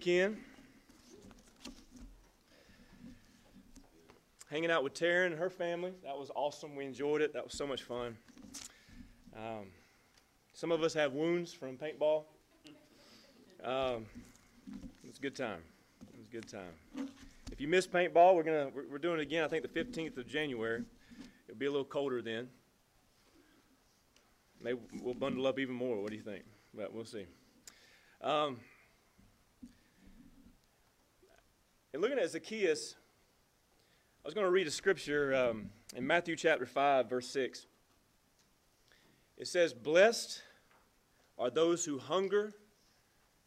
Weekend. Hanging out with Taryn and her family. That was awesome. We enjoyed it. That was so much fun. Um, some of us have wounds from paintball. Um, it was a good time. It was a good time. If you miss paintball, we're gonna we're, we're doing it again. I think the 15th of January. It'll be a little colder then. Maybe we'll bundle up even more. What do you think? But we'll see. Um, And looking at Zacchaeus, I was going to read a scripture um, in Matthew chapter 5, verse 6. It says, Blessed are those who hunger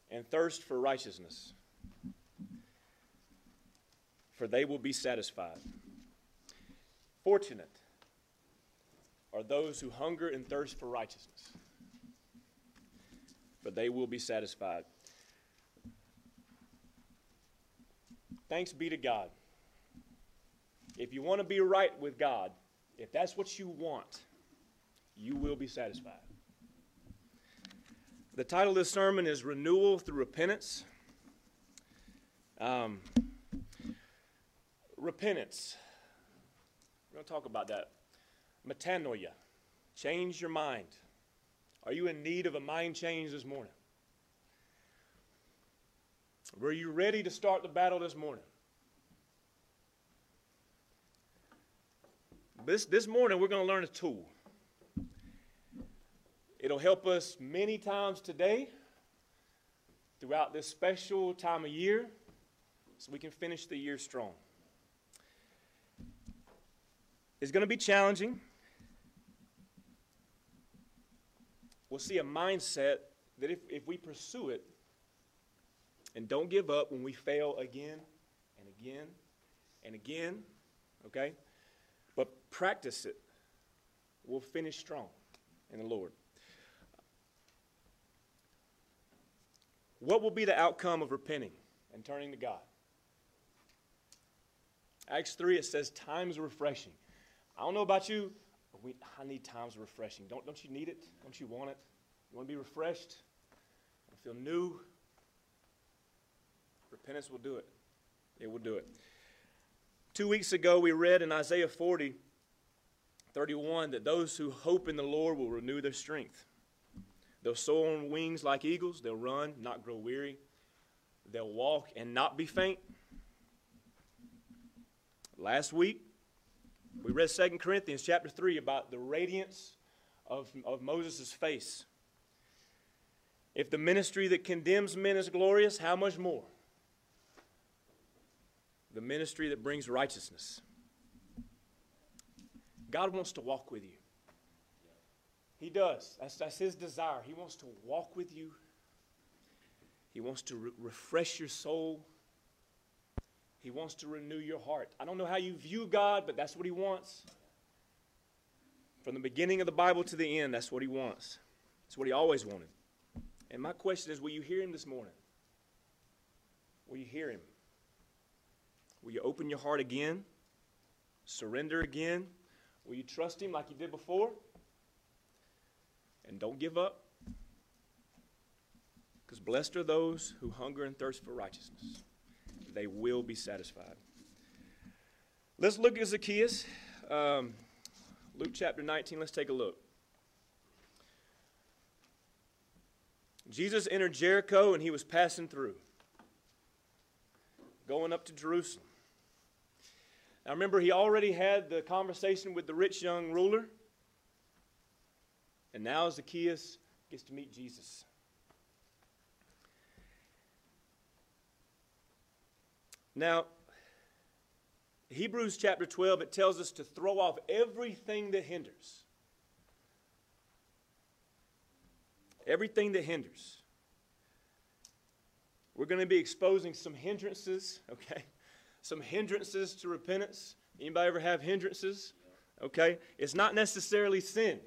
and thirst for righteousness, for they will be satisfied. Fortunate are those who hunger and thirst for righteousness, for they will be satisfied. Thanks be to God. If you want to be right with God, if that's what you want, you will be satisfied. The title of this sermon is Renewal Through Repentance. Um, repentance. We're going to talk about that. Metanoia. Change your mind. Are you in need of a mind change this morning? Were you ready to start the battle this morning? This, this morning, we're going to learn a tool. It'll help us many times today throughout this special time of year so we can finish the year strong. It's going to be challenging. We'll see a mindset that if, if we pursue it, and don't give up when we fail again and again and again, okay? But practice it. We'll finish strong in the Lord. What will be the outcome of repenting and turning to God? Acts 3, it says, times refreshing. I don't know about you, but we, I need times refreshing. Don't, don't you need it? Don't you want it? You want to be refreshed? Feel new? Repentance will do it. It will do it. Two weeks ago, we read in Isaiah 40, 31, that those who hope in the Lord will renew their strength. They'll soar on wings like eagles. They'll run, not grow weary. They'll walk and not be faint. Last week, we read 2 Corinthians chapter 3 about the radiance of, of Moses' face. If the ministry that condemns men is glorious, how much more? The ministry that brings righteousness. God wants to walk with you. He does. That's, that's His desire. He wants to walk with you, He wants to re- refresh your soul, He wants to renew your heart. I don't know how you view God, but that's what He wants. From the beginning of the Bible to the end, that's what He wants. That's what He always wanted. And my question is will you hear Him this morning? Will you hear Him? Will you open your heart again? Surrender again? Will you trust Him like you did before? And don't give up. Because blessed are those who hunger and thirst for righteousness, they will be satisfied. Let's look at Zacchaeus. Um, Luke chapter 19, let's take a look. Jesus entered Jericho and he was passing through, going up to Jerusalem. Now remember, he already had the conversation with the rich young ruler. And now Zacchaeus gets to meet Jesus. Now, Hebrews chapter 12, it tells us to throw off everything that hinders. Everything that hinders. We're going to be exposing some hindrances, okay? Some hindrances to repentance. Anybody ever have hindrances? Okay? It's not necessarily sin.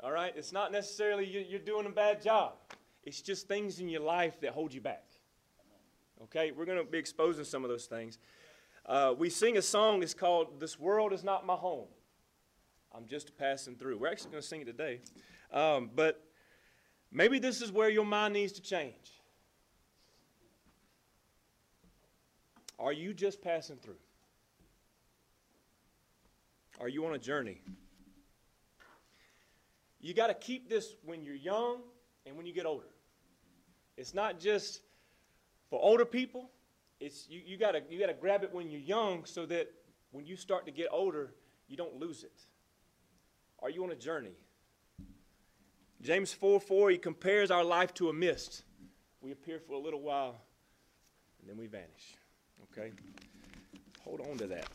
All right? It's not necessarily you're doing a bad job. It's just things in your life that hold you back. Okay? We're going to be exposing some of those things. Uh, we sing a song, it's called This World Is Not My Home. I'm just passing through. We're actually going to sing it today. Um, but maybe this is where your mind needs to change. Are you just passing through? Are you on a journey? You got to keep this when you're young and when you get older. It's not just for older people. It's you, you gotta you gotta grab it when you're young so that when you start to get older, you don't lose it. Are you on a journey? James 4 4, he compares our life to a mist. We appear for a little while and then we vanish. Okay? Hold on to that.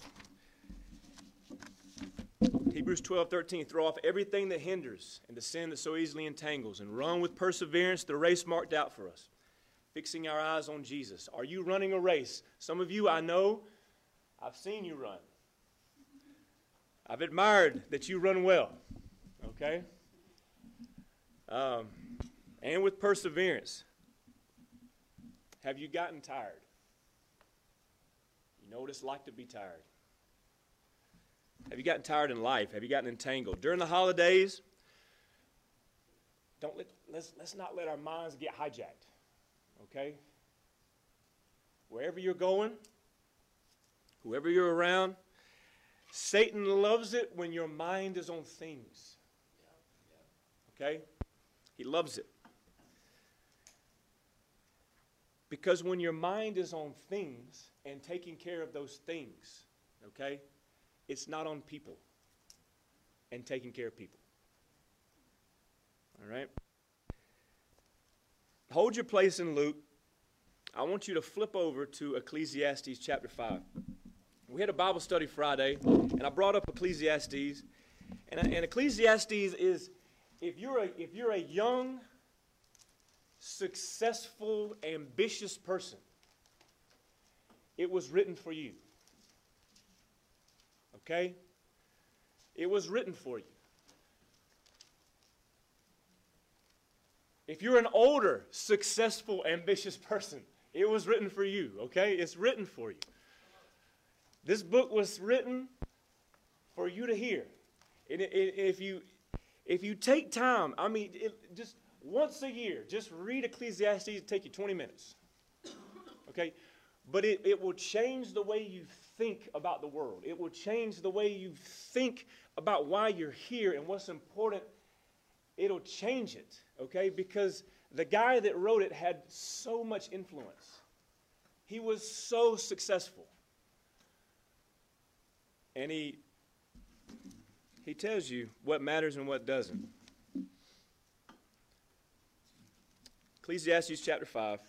Hebrews 12, 13. Throw off everything that hinders and the sin that so easily entangles, and run with perseverance the race marked out for us, fixing our eyes on Jesus. Are you running a race? Some of you, I know, I've seen you run. I've admired that you run well, okay? Um, and with perseverance. Have you gotten tired? You know what it's like to be tired. Have you gotten tired in life? Have you gotten entangled? During the holidays, don't let, let's, let's not let our minds get hijacked. Okay? Wherever you're going, whoever you're around, Satan loves it when your mind is on things. Okay? He loves it. Because when your mind is on things and taking care of those things, okay, it's not on people and taking care of people. All right? Hold your place in Luke. I want you to flip over to Ecclesiastes chapter 5. We had a Bible study Friday, and I brought up Ecclesiastes. And, and Ecclesiastes is if you're, a, if you're a young, successful, ambitious person, it was written for you. Okay? It was written for you. If you're an older, successful, ambitious person, it was written for you, okay? It's written for you. This book was written for you to hear. And if you if you take time, I mean, it, just once a year, just read Ecclesiastes. It'll take you 20 minutes. Okay, but it, it will change the way you think about the world. It will change the way you think about why you're here and what's important. It'll change it, okay? Because the guy that wrote it had so much influence. He was so successful. And he he tells you what matters and what doesn't. Ecclesiastes chapter 5.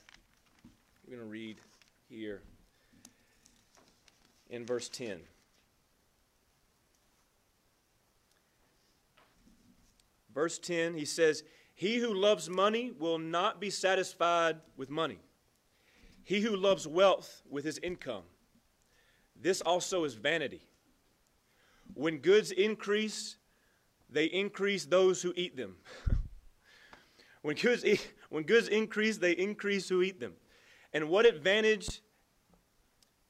We're going to read here in verse 10. Verse 10, he says, He who loves money will not be satisfied with money. He who loves wealth with his income. This also is vanity. When goods increase, they increase those who eat them. when, goods, when goods increase, they increase who eat them. And what advantage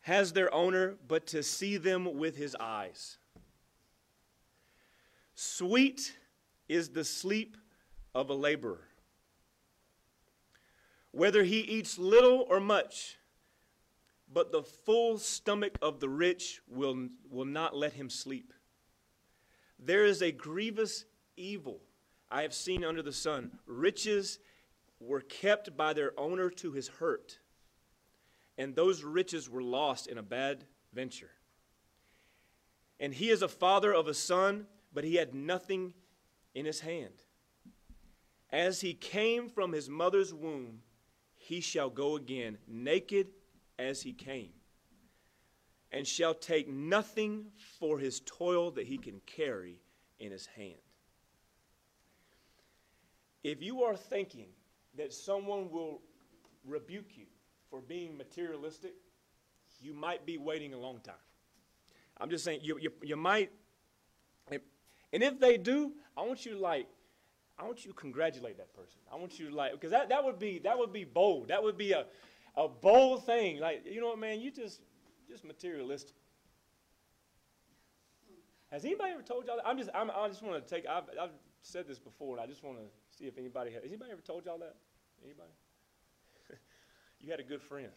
has their owner but to see them with his eyes. Sweet is the sleep of a laborer. Whether he eats little or much, but the full stomach of the rich will, will not let him sleep. There is a grievous evil I have seen under the sun. Riches were kept by their owner to his hurt and those riches were lost in a bad venture. And he is a father of a son, but he had nothing in his hand. As he came from his mother's womb, he shall go again, naked as he came. and shall take nothing for his toil that he can carry in his hand. If you are thinking that someone will rebuke you for being materialistic, you might be waiting a long time. I'm just saying, you, you, you might. And if they do, I want you to like, I want you to congratulate that person. I want you to like, because that, that would be that would be bold. That would be a, a bold thing. Like, you know what, man, you just just materialistic. Has anybody ever told y'all that? I'm just, I'm, i just want to take, I've, I've said this before, and I just want to see if anybody has. Anybody ever told y'all that? Anybody? you had a good friend.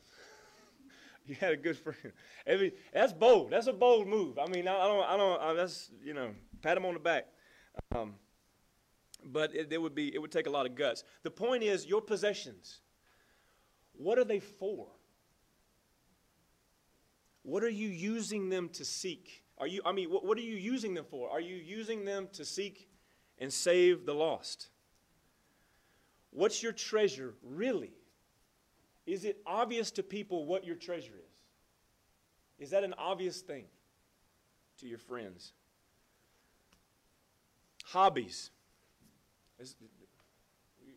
you had a good friend. Every, that's bold. That's a bold move. I mean, I, I don't, I don't, I, that's, you know, pat him on the back. Um, but it, it would be, it would take a lot of guts. The point is, your possessions, what are they for? What are you using them to seek? Are you, I mean, what, what are you using them for? Are you using them to seek and save the lost? What's your treasure really? Is it obvious to people what your treasure is? Is that an obvious thing to your friends? Hobbies.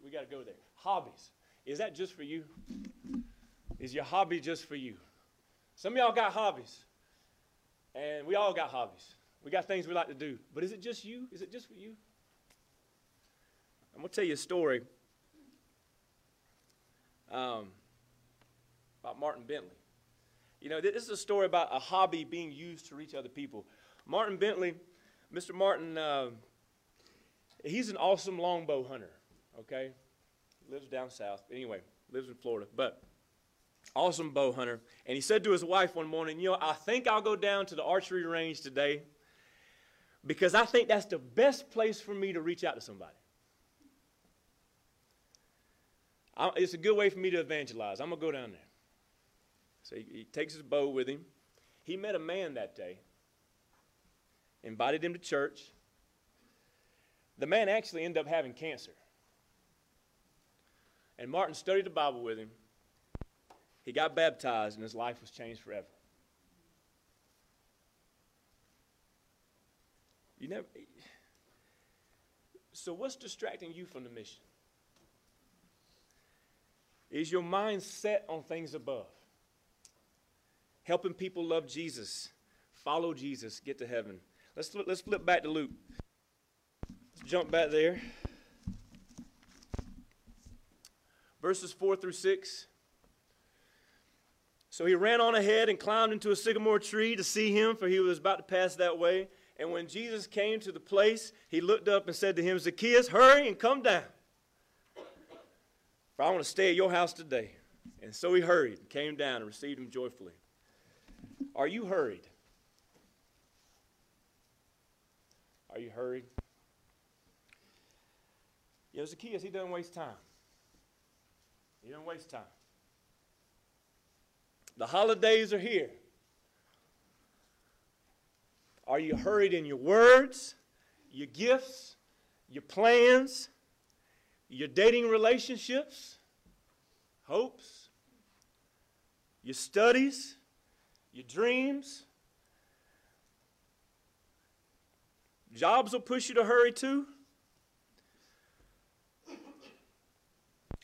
we, got to go there. Hobbies. Is that just for you? Is your hobby just for you? Some of y'all got hobbies. And we all got hobbies. We got things we like to do. But is it just you? Is it just for you? I'm going to tell you a story um, about Martin Bentley. You know, this is a story about a hobby being used to reach other people. Martin Bentley, Mr. Martin, uh, he's an awesome longbow hunter, okay? Lives down south. Anyway, lives in Florida. But awesome bow hunter. And he said to his wife one morning, You know, I think I'll go down to the archery range today because I think that's the best place for me to reach out to somebody. I, it's a good way for me to evangelize. I'm going to go down there. So he, he takes his bow with him. He met a man that day, invited him to church. The man actually ended up having cancer. And Martin studied the Bible with him he got baptized and his life was changed forever. You never. So, what's distracting you from the mission? Is your mind set on things above? Helping people love Jesus, follow Jesus, get to heaven. Let's, let's flip back to Luke. Let's jump back there. Verses 4 through 6. So he ran on ahead and climbed into a sycamore tree to see him, for he was about to pass that way. And when Jesus came to the place, he looked up and said to him, Zacchaeus, hurry and come down. For I want to stay at your house today. And so he hurried and came down and received him joyfully. Are you hurried? Are you hurried? You know, Zacchaeus, he doesn't waste time. He doesn't waste time. The holidays are here. Are you hurried in your words, your gifts, your plans, your dating relationships, hopes, your studies, your dreams? Jobs will push you to hurry too.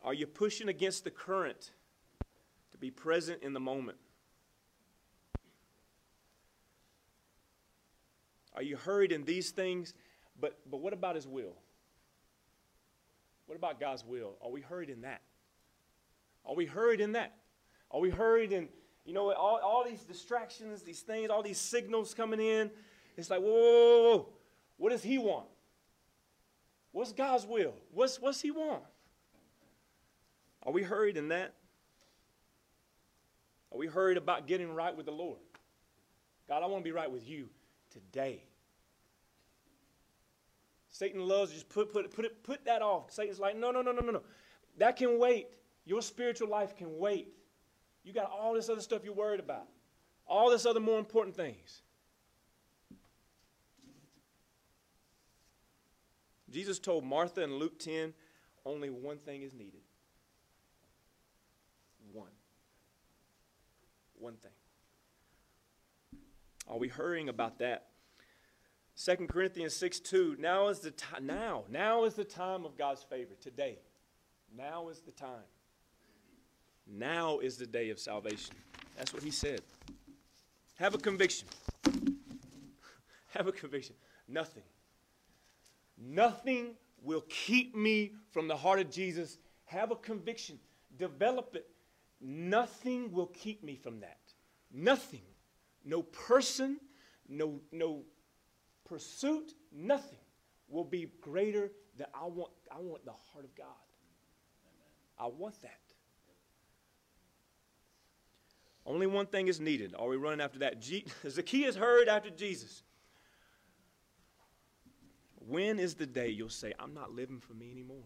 Are you pushing against the current? To be present in the moment. Are you hurried in these things? But, but what about His will? What about God's will? Are we hurried in that? Are we hurried in that? Are we hurried in, you know, all, all these distractions, these things, all these signals coming in? It's like, whoa, whoa, whoa, whoa. what does He want? What's God's will? What's, what's He want? Are we hurried in that? Are we hurried about getting right with the Lord? God, I want to be right with you today. Satan loves to just put, put, put, it, put that off. Satan's like, no, no, no, no, no, no. That can wait. Your spiritual life can wait. You got all this other stuff you're worried about, all this other more important things. Jesus told Martha in Luke 10 only one thing is needed. One one thing. Are we hurrying about that? 2 Corinthians 6 2. Now is the time. Now, now is the time of God's favor. Today. Now is the time. Now is the day of salvation. That's what he said. Have a conviction. Have a conviction. Nothing. Nothing will keep me from the heart of Jesus. Have a conviction. Develop it. Nothing will keep me from that. Nothing. No person, no, no pursuit, nothing will be greater than I want, I want the heart of God. I want that. Only one thing is needed. Are we running after that? G- Zacchaeus heard after Jesus. When is the day you'll say, I'm not living for me anymore?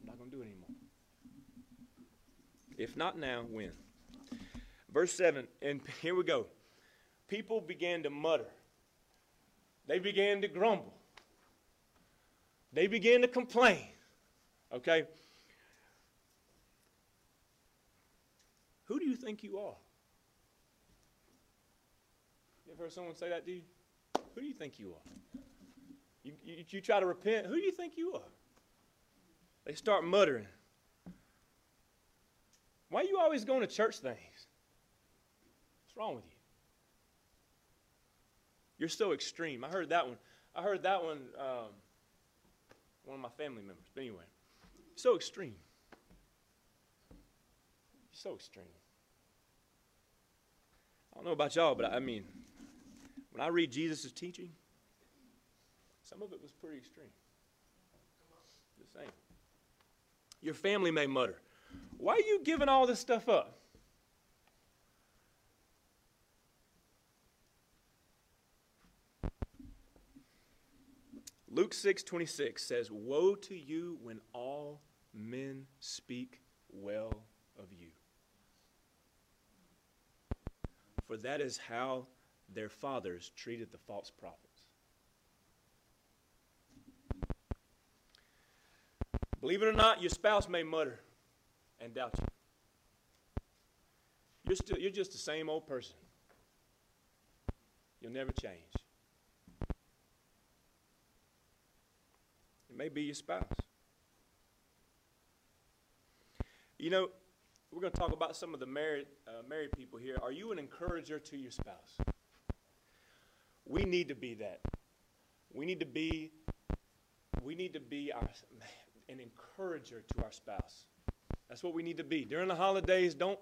I'm not going to do it anymore. If not now, when? Verse 7, and here we go. People began to mutter, they began to grumble, they began to complain. Okay? Who do you think you are? You ever heard someone say that to you? Who do you think you are? You, you, you try to repent. Who do you think you are? They start muttering. Why are you always going to church things? What's wrong with you? You're so extreme. I heard that one. I heard that one, um, one of my family members. But anyway, so extreme. So extreme. I don't know about y'all, but I mean, when I read Jesus' teaching, some of it was pretty extreme. Just saying. Your family may mutter, Why are you giving all this stuff up? Luke 6 26 says, Woe to you when all men speak well of you. For that is how their fathers treated the false prophets. Believe it or not, your spouse may mutter and doubt you. You're, still, you're just the same old person. You'll never change. It may be your spouse. You know, we're going to talk about some of the married, uh, married people here. Are you an encourager to your spouse? We need to be that. We need to be, we need to be our, an encourager to our spouse. That's what we need to be. During the holidays, don't,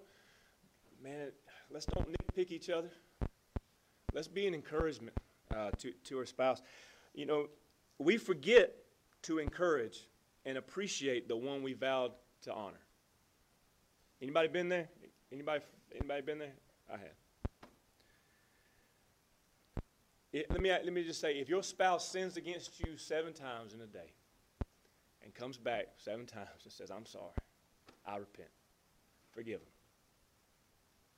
man, let's don't nitpick each other. Let's be an encouragement uh, to, to our spouse. You know, we forget to encourage and appreciate the one we vowed to honor. Anybody been there? Anybody, anybody been there? I have. It, let, me, let me just say if your spouse sins against you seven times in a day, and comes back seven times and says, I'm sorry. I repent. Forgive him.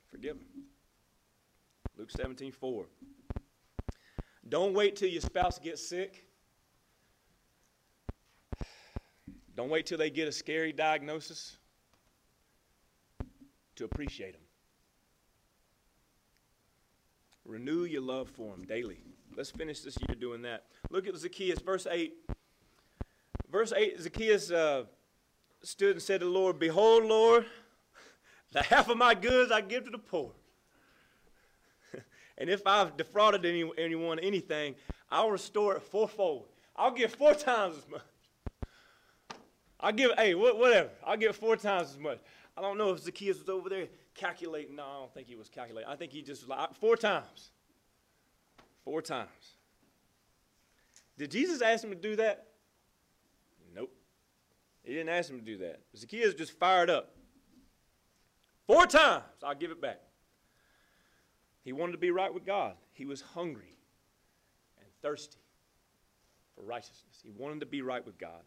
Forgive him. Luke 17, 4. Don't wait till your spouse gets sick. Don't wait till they get a scary diagnosis to appreciate them. Renew your love for them daily. Let's finish this year doing that. Look at Zacchaeus, verse 8. Verse 8 Zacchaeus uh, stood and said to the Lord, Behold, Lord, the half of my goods I give to the poor. and if I've defrauded any, anyone anything, I'll restore it fourfold. I'll give four times as much. I'll give, hey, whatever. I'll give four times as much. I don't know if Zacchaeus was over there calculating. No, I don't think he was calculating. I think he just like four times. Four times. Did Jesus ask him to do that? Nope. He didn't ask him to do that. Zacchaeus just fired up. Four times, I'll give it back. He wanted to be right with God. He was hungry and thirsty for righteousness. He wanted to be right with God.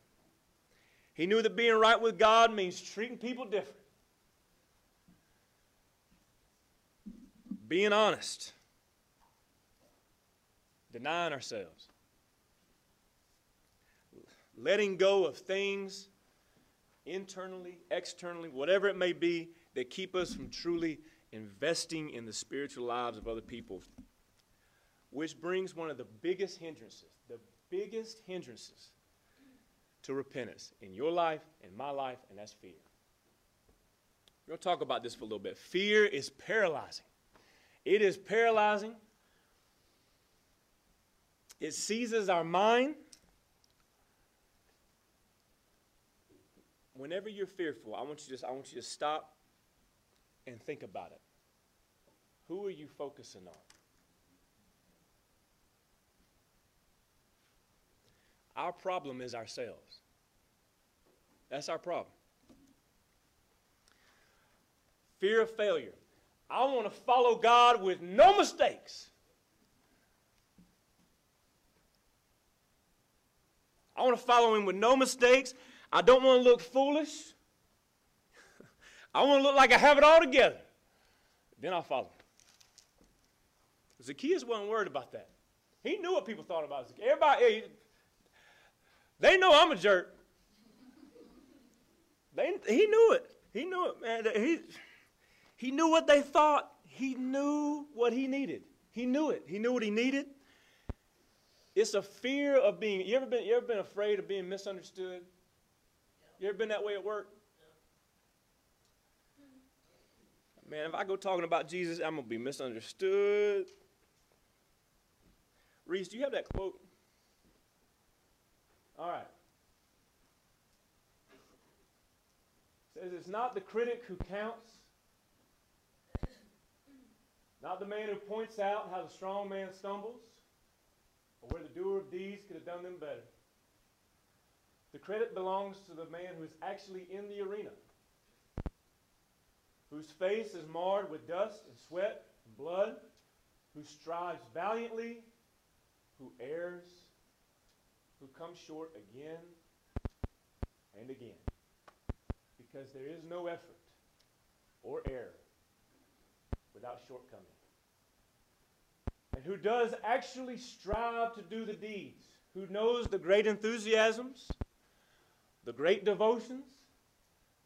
He knew that being right with God means treating people different, being honest, denying ourselves, letting go of things internally, externally, whatever it may be, that keep us from truly investing in the spiritual lives of other people. Which brings one of the biggest hindrances, the biggest hindrances to repentance in your life, in my life, and that's fear. We're going to talk about this for a little bit. Fear is paralyzing. It is paralyzing. It seizes our mind. Whenever you're fearful, I want you just I want you to stop and think about it. Who are you focusing on? Our problem is ourselves. That's our problem. Fear of failure. I want to follow God with no mistakes. I want to follow Him with no mistakes. I don't want to look foolish. I want to look like I have it all together. Then I'll follow. Zacchaeus wasn't worried about that. He knew what people thought about Zacchaeus. Everybody, they know I'm a jerk. They, he knew it. He knew it, man. He, he knew what they thought. He knew what he needed. He knew it. He knew what he needed. It's a fear of being. You ever been? You ever been afraid of being misunderstood? You ever been that way at work? Man, if I go talking about Jesus, I'm gonna be misunderstood. Reese, do you have that quote? All right. It says it's not the critic who counts, not the man who points out how the strong man stumbles, or where the doer of deeds could have done them better. The credit belongs to the man who is actually in the arena, whose face is marred with dust and sweat and blood, who strives valiantly, who errs, who comes short again and again. Because there is no effort or error without shortcoming. And who does actually strive to do the deeds, who knows the great enthusiasms, the great devotions,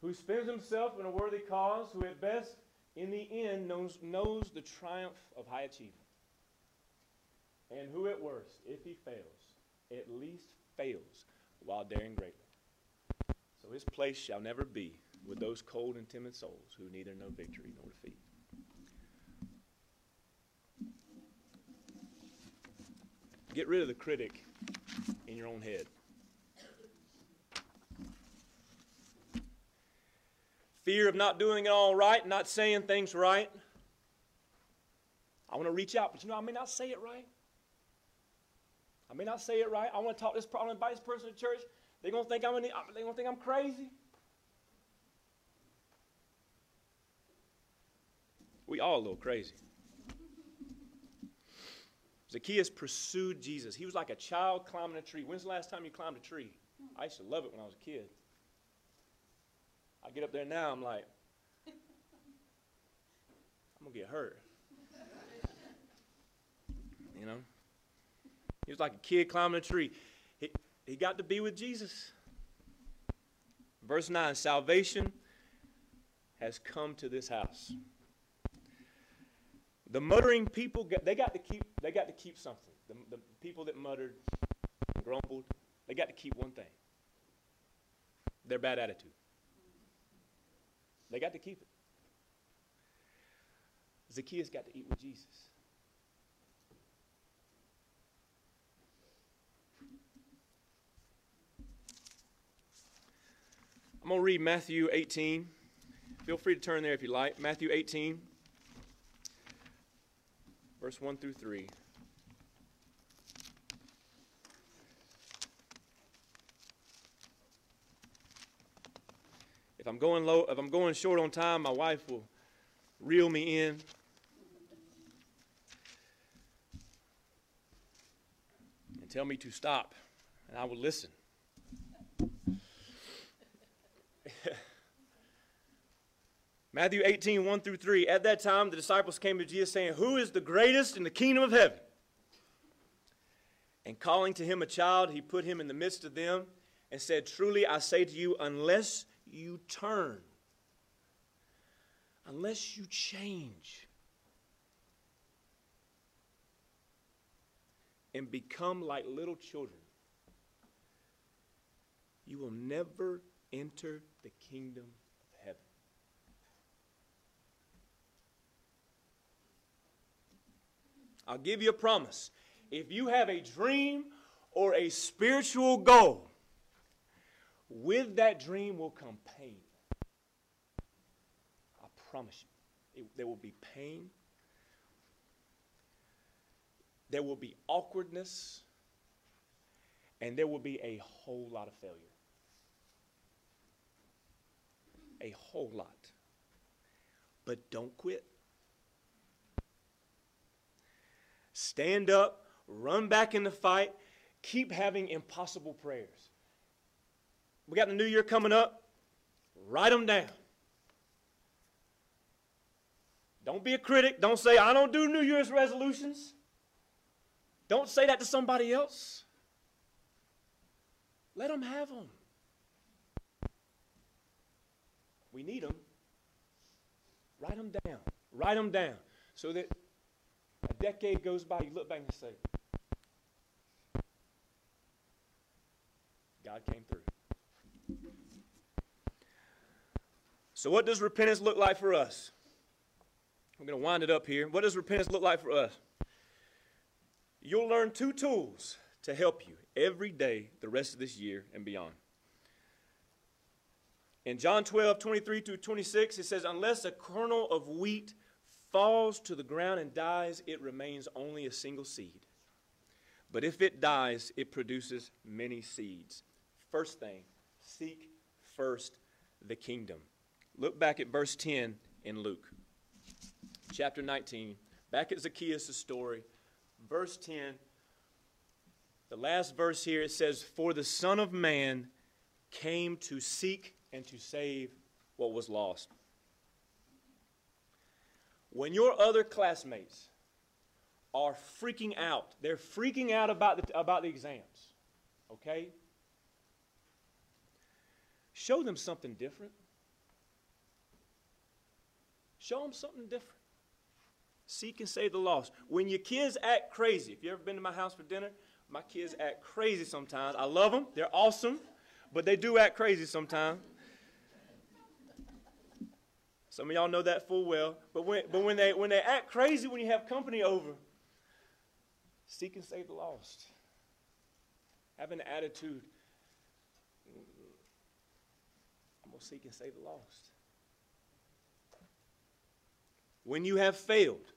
who spends himself in a worthy cause, who at best, in the end, knows, knows the triumph of high achievement. And who at worst, if he fails, at least fails while daring greatly. So his place shall never be with those cold and timid souls who neither know victory nor defeat. Get rid of the critic in your own head. Fear of not doing it all right, not saying things right. I want to reach out, but you know, I may not say it right. I may not say it right. I want to talk this problem, invite this person to church. They're gonna think I'm an, they're gonna think I'm crazy. We all a little crazy. Zacchaeus pursued Jesus. He was like a child climbing a tree. When's the last time you climbed a tree? I used to love it when I was a kid. I get up there now, I'm like, I'm gonna get hurt. You know? He was like a kid climbing a tree. He, he got to be with Jesus. Verse 9 Salvation has come to this house. The muttering people, they got to keep, they got to keep something. The, the people that muttered, grumbled, they got to keep one thing their bad attitude. They got to keep it. Zacchaeus got to eat with Jesus. I'm going to read Matthew 18. Feel free to turn there if you like. Matthew 18, verse 1 through 3. If I'm going low, if I'm going short on time, my wife will reel me in. And tell me to stop, and I will listen. Matthew 18, 1 through 3. At that time, the disciples came to Jesus saying, Who is the greatest in the kingdom of heaven? And calling to him a child, he put him in the midst of them and said, Truly I say to you, unless you turn, unless you change, and become like little children, you will never enter the kingdom of heaven. I'll give you a promise. If you have a dream or a spiritual goal, with that dream will come pain. I promise you. It, there will be pain. There will be awkwardness. And there will be a whole lot of failure. A whole lot. But don't quit. Stand up, run back in the fight, keep having impossible prayers. We got the new year coming up. Write them down. Don't be a critic. Don't say, I don't do New Year's resolutions. Don't say that to somebody else. Let them have them. We need them. Write them down. Write them down so that decade goes by, you look back and say, God came through. So, what does repentance look like for us? I'm going to wind it up here. What does repentance look like for us? You'll learn two tools to help you every day the rest of this year and beyond. In John 12, 23 through 26, it says, Unless a kernel of wheat falls to the ground and dies, it remains only a single seed. But if it dies, it produces many seeds. First thing, seek first the kingdom. Look back at verse 10 in Luke, chapter 19. Back at Zacchaeus' story, verse 10, the last verse here, it says, For the Son of Man came to seek and to save what was lost. When your other classmates are freaking out, they're freaking out about the, about the exams, okay? Show them something different. Show them something different. Seek and save the lost. When your kids act crazy, if you ever been to my house for dinner, my kids act crazy sometimes. I love them, they're awesome, but they do act crazy sometimes. Some of y'all know that full well. But when, but when, they, when they act crazy when you have company over, seek and save the lost. Have an attitude. I'm going to seek and save the lost when you have failed,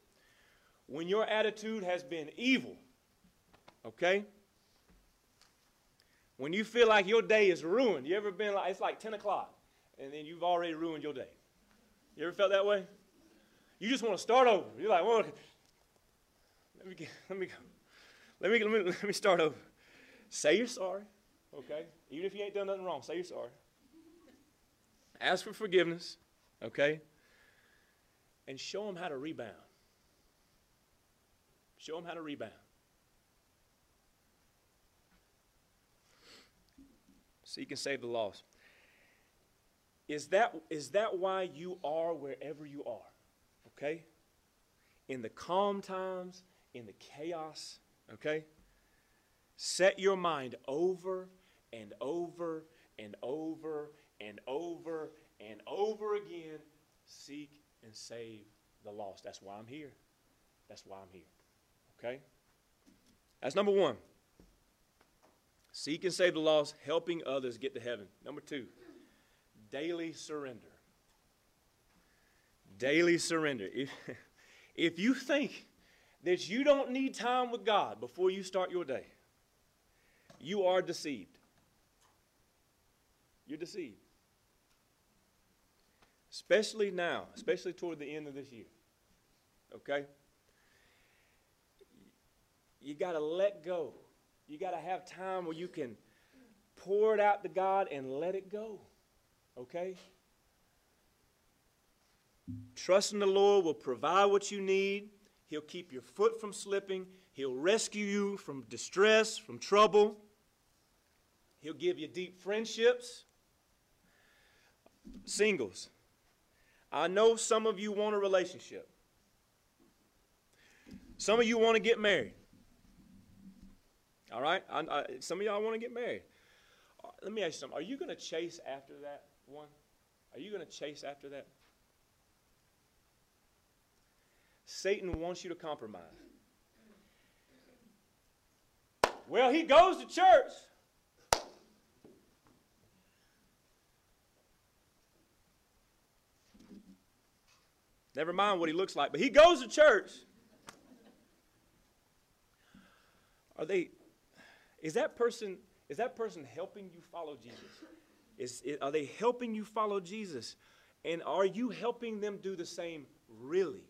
when your attitude has been evil, okay? When you feel like your day is ruined, you ever been like, it's like 10 o'clock, and then you've already ruined your day. You ever felt that way? You just want to start over. You're like, well, let me, let me, let me, let me, let me start over. Say you're sorry, okay? Even if you ain't done nothing wrong, say you're sorry. Ask for forgiveness, okay? and show them how to rebound. Show them how to rebound. So you can save the lost. Is that, is that why you are wherever you are? Okay? In the calm times, in the chaos, okay? Set your mind over and over and over and over and over again. Seek and save the lost. That's why I'm here. That's why I'm here. Okay? That's number one. Seek and save the lost, helping others get to heaven. Number two, daily surrender. Daily surrender. If, if you think that you don't need time with God before you start your day, you are deceived. You're deceived. Especially now, especially toward the end of this year. Okay? You got to let go. You got to have time where you can pour it out to God and let it go. Okay? Trust in the Lord will provide what you need. He'll keep your foot from slipping. He'll rescue you from distress, from trouble. He'll give you deep friendships. Singles, I know some of you want a relationship. Some of you want to get married. All right? I, I, some of y'all want to get married. Let me ask you something. Are you going to chase after that one? Are you going to chase after that? Satan wants you to compromise. Well, he goes to church. Never mind what he looks like, but he goes to church. Are they is that person is that person helping you follow Jesus? Is, is, are they helping you follow Jesus? And are you helping them do the same really?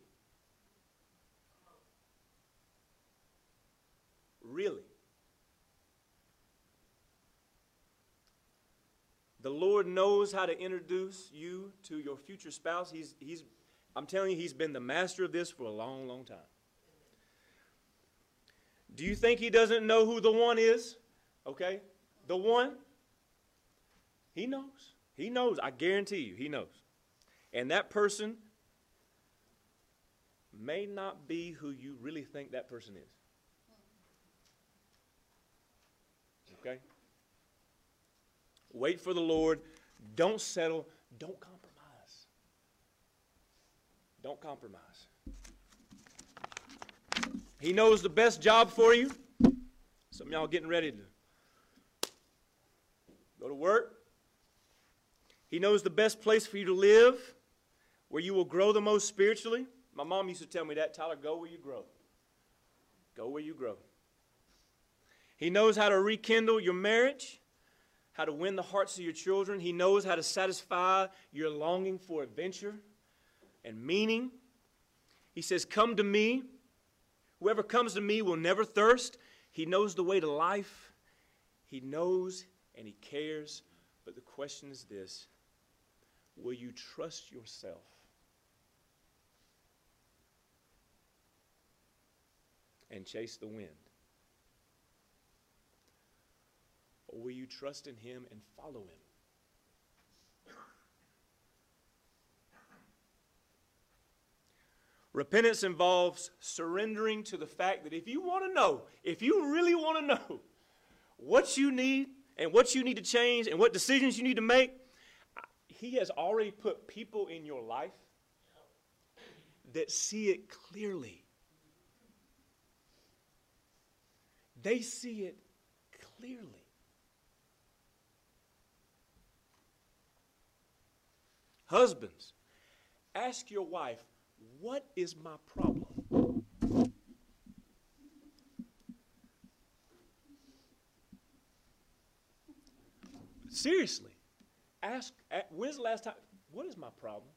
Really? The Lord knows how to introduce you to your future spouse. He's, he's, I'm telling you, He's been the master of this for a long, long time. Do you think He doesn't know who the one is? Okay? The one? He knows. He knows. I guarantee you, He knows. And that person may not be who you really think that person is. Okay? Wait for the Lord. Don't settle. Don't compromise. Don't compromise. He knows the best job for you. Some of y'all getting ready to go to work. He knows the best place for you to live, where you will grow the most spiritually. My mom used to tell me that, Tyler, go where you grow. Go where you grow. He knows how to rekindle your marriage, how to win the hearts of your children. He knows how to satisfy your longing for adventure and meaning. He says, Come to me. Whoever comes to me will never thirst. He knows the way to life. He knows and he cares. But the question is this Will you trust yourself? And chase the wind? Or will you trust in Him and follow Him? Repentance involves surrendering to the fact that if you want to know, if you really want to know what you need and what you need to change and what decisions you need to make, He has already put people in your life that see it clearly. They see it clearly. Husbands, ask your wife, what is my problem? Seriously, ask, when's the last time? What is my problem?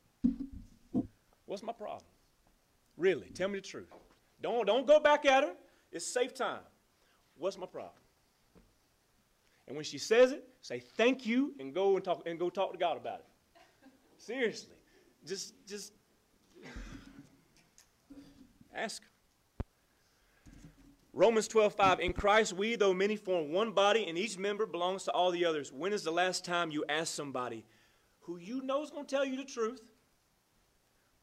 What's my problem? Really, tell me the truth. Don't, don't go back at her. It's safe time. What's my problem? And when she says it, say thank you and go and talk and go talk to God about it. Seriously. Just just ask. Romans 12, 5. In Christ, we, though many, form one body, and each member belongs to all the others. When is the last time you asked somebody who you know is going to tell you the truth?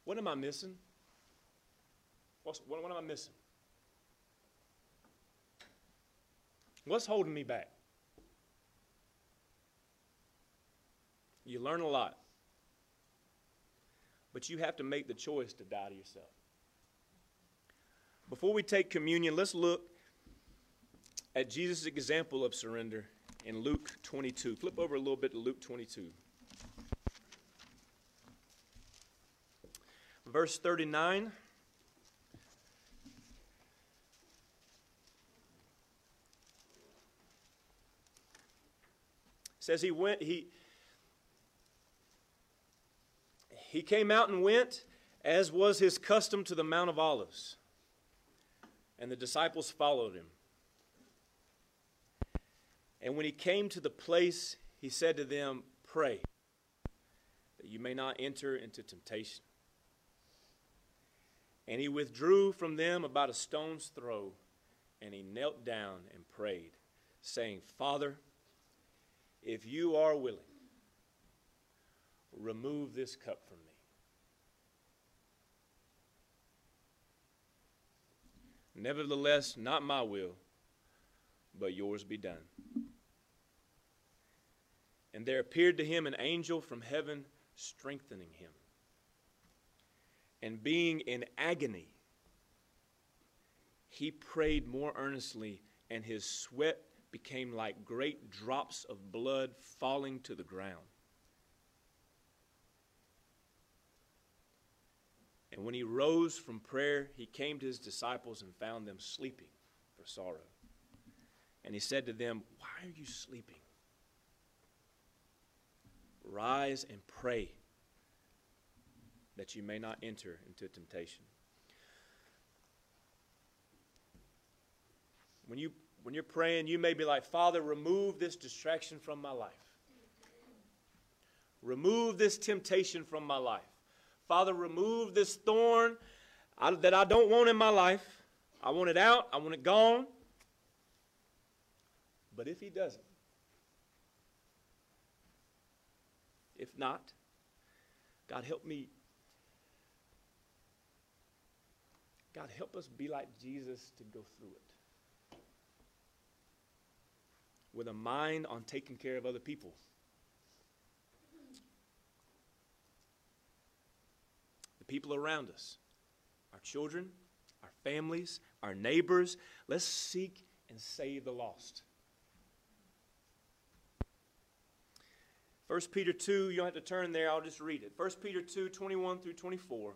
What am I missing? What's, what, what am I missing? What's holding me back? You learn a lot. But you have to make the choice to die to yourself. Before we take communion, let's look at Jesus' example of surrender in Luke 22. Flip over a little bit to Luke 22. Verse 39. says he went he he came out and went, as was his custom, to the Mount of Olives. And the disciples followed him. And when he came to the place, he said to them, Pray that you may not enter into temptation. And he withdrew from them about a stone's throw, and he knelt down and prayed, saying, Father, if you are willing, remove this cup from me. Nevertheless, not my will, but yours be done. And there appeared to him an angel from heaven strengthening him. And being in agony, he prayed more earnestly, and his sweat became like great drops of blood falling to the ground. And when he rose from prayer, he came to his disciples and found them sleeping for sorrow. And he said to them, Why are you sleeping? Rise and pray that you may not enter into temptation. When, you, when you're praying, you may be like, Father, remove this distraction from my life. Remove this temptation from my life. Father, remove this thorn that I don't want in my life. I want it out. I want it gone. But if He doesn't, if not, God help me. God help us be like Jesus to go through it. With a mind on taking care of other people. The people around us, our children, our families, our neighbors. Let's seek and save the lost. 1 Peter 2, you don't have to turn there, I'll just read it. 1 Peter 2, 21 through 24.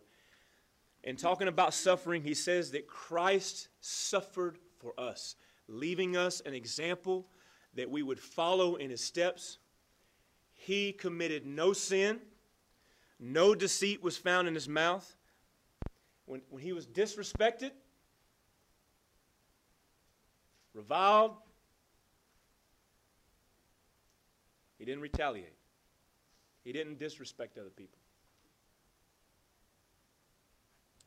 In talking about suffering, he says that Christ suffered for us, leaving us an example that we would follow in his steps. He committed no sin, no deceit was found in his mouth. When, when he was disrespected, reviled, he didn't retaliate. He didn't disrespect other people.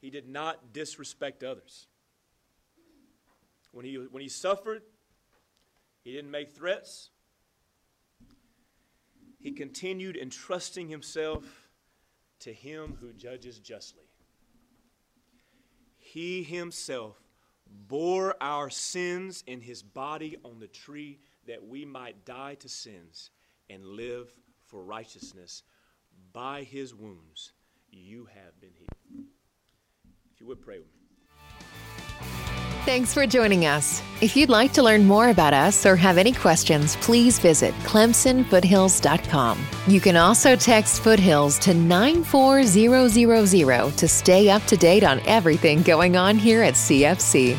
He did not disrespect others. When he, when he suffered, he didn't make threats. He continued entrusting himself to him who judges justly. He himself bore our sins in his body on the tree that we might die to sins and live for righteousness. By his wounds you have been healed. If you would pray with me. Thanks for joining us. If you'd like to learn more about us or have any questions, please visit clemsonfoothills.com. You can also text Foothills to 94000 to stay up to date on everything going on here at CFC.